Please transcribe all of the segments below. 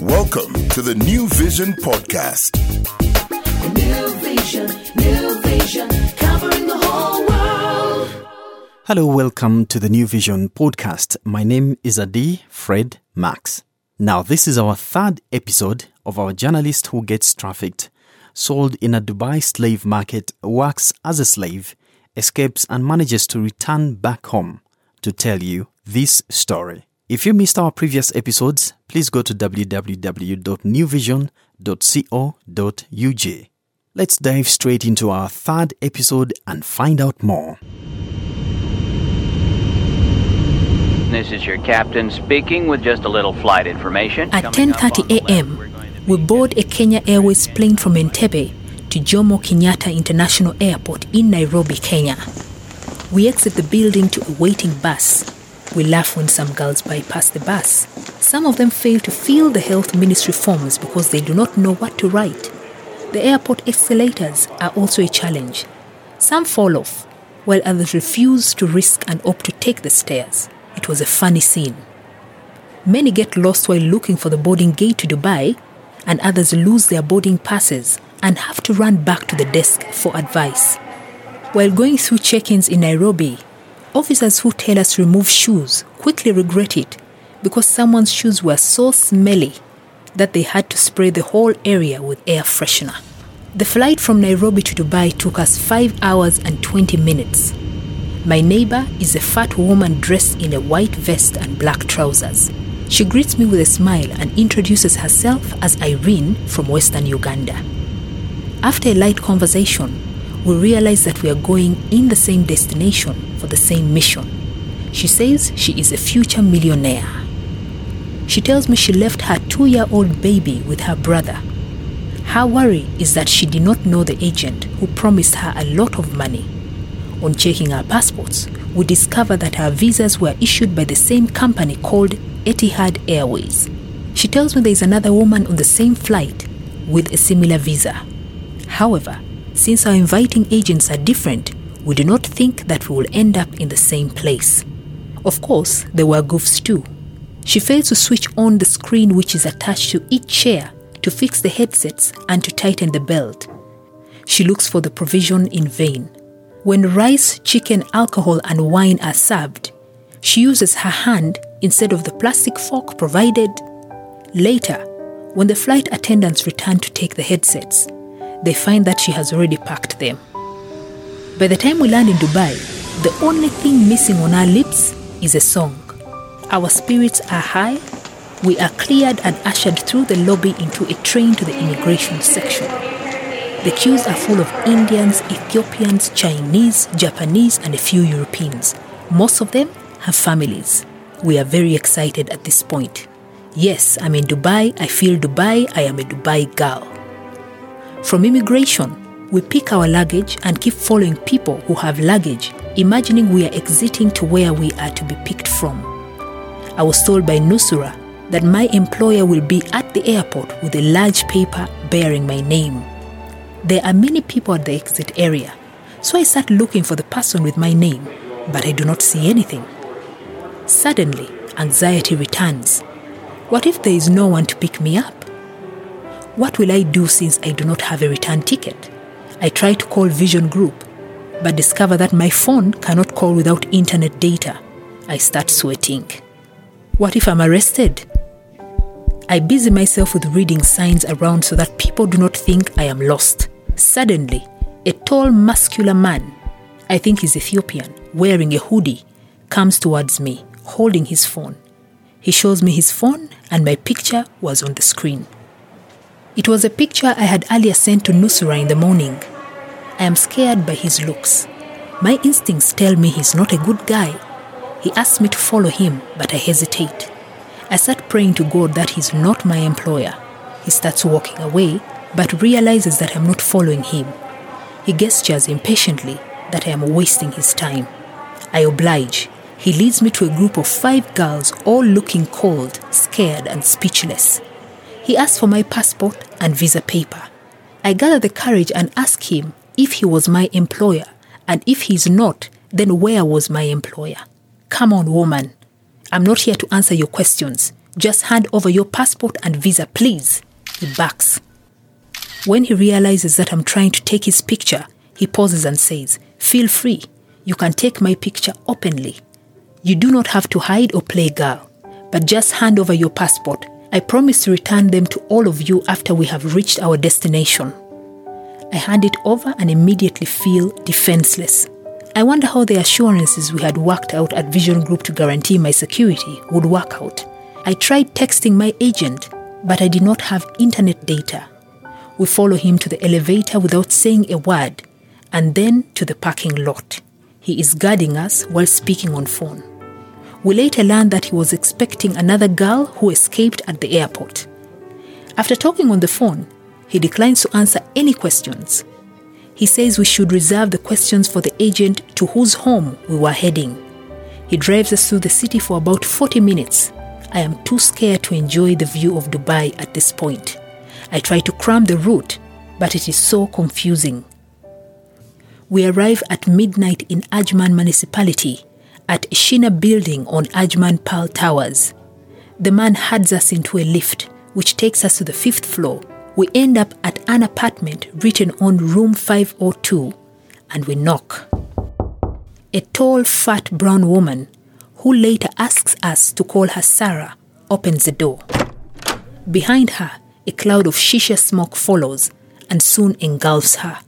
Welcome to the New Vision Podcast. New vision, new vision, covering the whole world. Hello, welcome to the New Vision podcast. My name is Adi Fred Max. Now, this is our third episode of our journalist who gets trafficked, sold in a Dubai slave market, works as a slave, escapes and manages to return back home to tell you this story. If you missed our previous episodes, please go to www.newvision.co.ug. Let's dive straight into our third episode and find out more. This is your captain speaking with just a little flight information. At Coming up on 10:30 a.m., we're going to we be- board a Kenya Airways plane from Entebbe to Jomo Kenyatta International Airport in Nairobi, Kenya. We exit the building to a waiting bus. We laugh when some girls bypass the bus. Some of them fail to fill the health ministry forms because they do not know what to write. The airport escalators are also a challenge. Some fall off, while others refuse to risk and opt to take the stairs. It was a funny scene. Many get lost while looking for the boarding gate to Dubai, and others lose their boarding passes and have to run back to the desk for advice. While going through check ins in Nairobi, officers who tell us to remove shoes quickly regret it because someone's shoes were so smelly that they had to spray the whole area with air freshener. The flight from Nairobi to Dubai took us 5 hours and 20 minutes. My neighbor is a fat woman dressed in a white vest and black trousers. She greets me with a smile and introduces herself as Irene from Western Uganda. After a light conversation, we realize that we are going in the same destination for the same mission. She says she is a future millionaire. She tells me she left her two year old baby with her brother. Her worry is that she did not know the agent who promised her a lot of money. On checking our passports, we discover that our visas were issued by the same company called Etihad Airways. She tells me there is another woman on the same flight with a similar visa. However, since our inviting agents are different, we do not think that we will end up in the same place. Of course, there were goofs too. She fails to switch on the screen which is attached to each chair to fix the headsets and to tighten the belt. She looks for the provision in vain. When rice, chicken, alcohol, and wine are served, she uses her hand instead of the plastic fork provided. Later, when the flight attendants return to take the headsets, they find that she has already packed them. By the time we land in Dubai, the only thing missing on our lips is a song. Our spirits are high. We are cleared and ushered through the lobby into a train to the immigration section. The queues are full of Indians, Ethiopians, Chinese, Japanese, and a few Europeans. Most of them have families. We are very excited at this point. Yes, I'm in Dubai. I feel Dubai. I am a Dubai girl. From immigration, we pick our luggage and keep following people who have luggage, imagining we are exiting to where we are to be picked from. I was told by Nusura that my employer will be at the airport with a large paper bearing my name. There are many people at the exit area, so I start looking for the person with my name, but I do not see anything. Suddenly, anxiety returns. What if there is no one to pick me up? What will I do since I do not have a return ticket? I try to call Vision Group, but discover that my phone cannot call without internet data. I start sweating. What if I'm arrested? I busy myself with reading signs around so that people do not think I am lost. Suddenly, a tall, muscular man, I think he's Ethiopian, wearing a hoodie, comes towards me, holding his phone. He shows me his phone, and my picture was on the screen. It was a picture I had earlier sent to Nusra in the morning. I am scared by his looks. My instincts tell me he's not a good guy. He asks me to follow him, but I hesitate. I start praying to God that he's not my employer. He starts walking away, but realizes that I'm not following him. He gestures impatiently that I am wasting his time. I oblige. He leads me to a group of five girls, all looking cold, scared, and speechless. He asks for my passport and visa paper. I gather the courage and ask him if he was my employer, and if he's not, then where was my employer? Come on, woman. I'm not here to answer your questions. Just hand over your passport and visa, please. He backs. When he realizes that I'm trying to take his picture, he pauses and says, Feel free. You can take my picture openly. You do not have to hide or play girl, but just hand over your passport. I promise to return them to all of you after we have reached our destination. I hand it over and immediately feel defenseless. I wonder how the assurances we had worked out at Vision Group to guarantee my security would work out. I tried texting my agent, but I did not have internet data. We follow him to the elevator without saying a word, and then to the parking lot. He is guarding us while speaking on phone. We later learned that he was expecting another girl who escaped at the airport. After talking on the phone, he declines to answer any questions. He says we should reserve the questions for the agent to whose home we were heading. He drives us through the city for about 40 minutes. I am too scared to enjoy the view of Dubai at this point. I try to cram the route, but it is so confusing. We arrive at midnight in Ajman municipality at Shina building on Ajman Pearl Towers. The man heads us into a lift, which takes us to the fifth floor. We end up at an apartment written on room 502, and we knock. A tall, fat brown woman, who later asks us to call her Sarah, opens the door. Behind her, a cloud of shisha smoke follows and soon engulfs her.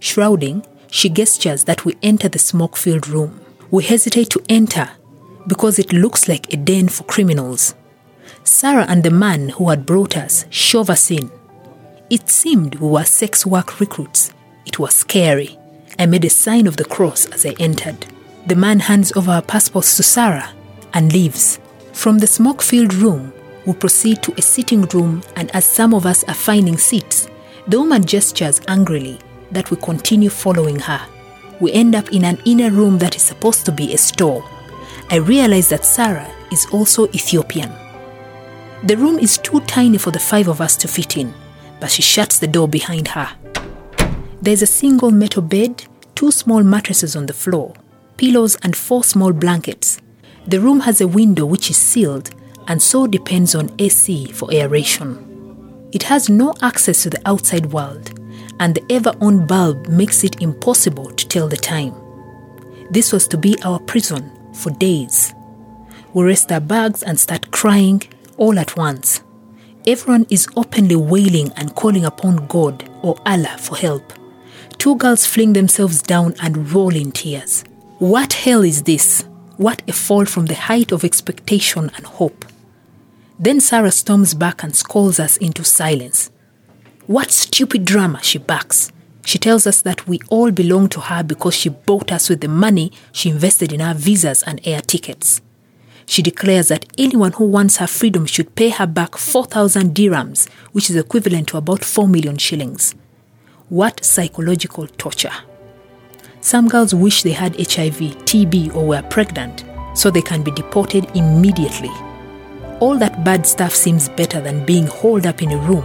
Shrouding, she gestures that we enter the smoke filled room. We hesitate to enter because it looks like a den for criminals. Sarah and the man who had brought us shove us in. It seemed we were sex work recruits. It was scary. I made a sign of the cross as I entered. The man hands over our passports to Sarah and leaves. From the smoke filled room, we proceed to a sitting room, and as some of us are finding seats, the woman gestures angrily that we continue following her. We end up in an inner room that is supposed to be a store. I realize that Sarah is also Ethiopian. The room is too tiny for the five of us to fit in, but she shuts the door behind her. There's a single metal bed, two small mattresses on the floor, pillows, and four small blankets. The room has a window which is sealed and so depends on AC for aeration. It has no access to the outside world, and the ever on bulb makes it impossible to tell the time. This was to be our prison for days. We rest our bags and start crying all at once. Everyone is openly wailing and calling upon God or Allah for help. Two girls fling themselves down and roll in tears. What hell is this? What a fall from the height of expectation and hope. Then Sarah storms back and scolds us into silence. What stupid drama, she backs. She tells us that we all belong to her because she bought us with the money she invested in our visas and air tickets. She declares that anyone who wants her freedom should pay her back 4,000 dirhams, which is equivalent to about 4 million shillings. What psychological torture! Some girls wish they had HIV, TB, or were pregnant so they can be deported immediately. All that bad stuff seems better than being holed up in a room,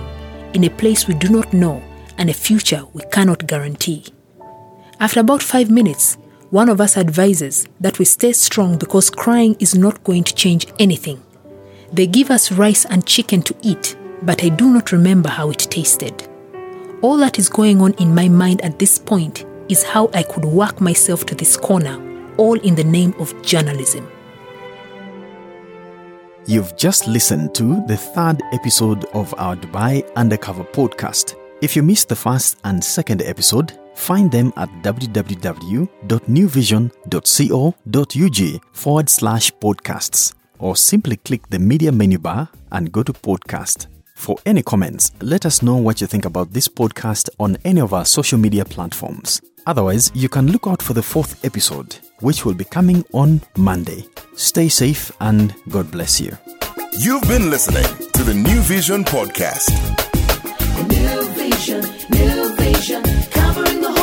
in a place we do not know, and a future we cannot guarantee. After about five minutes, one of us advises that we stay strong because crying is not going to change anything. They give us rice and chicken to eat, but I do not remember how it tasted. All that is going on in my mind at this point is how I could work myself to this corner, all in the name of journalism. You've just listened to the third episode of our Dubai Undercover podcast. If you missed the first and second episode, find them at www.newvision.co.ug forward slash podcasts or simply click the media menu bar and go to podcast. For any comments, let us know what you think about this podcast on any of our social media platforms. Otherwise, you can look out for the fourth episode, which will be coming on Monday. Stay safe and God bless you. You've been listening to the New Vision Podcast. New vision, new vision, covering the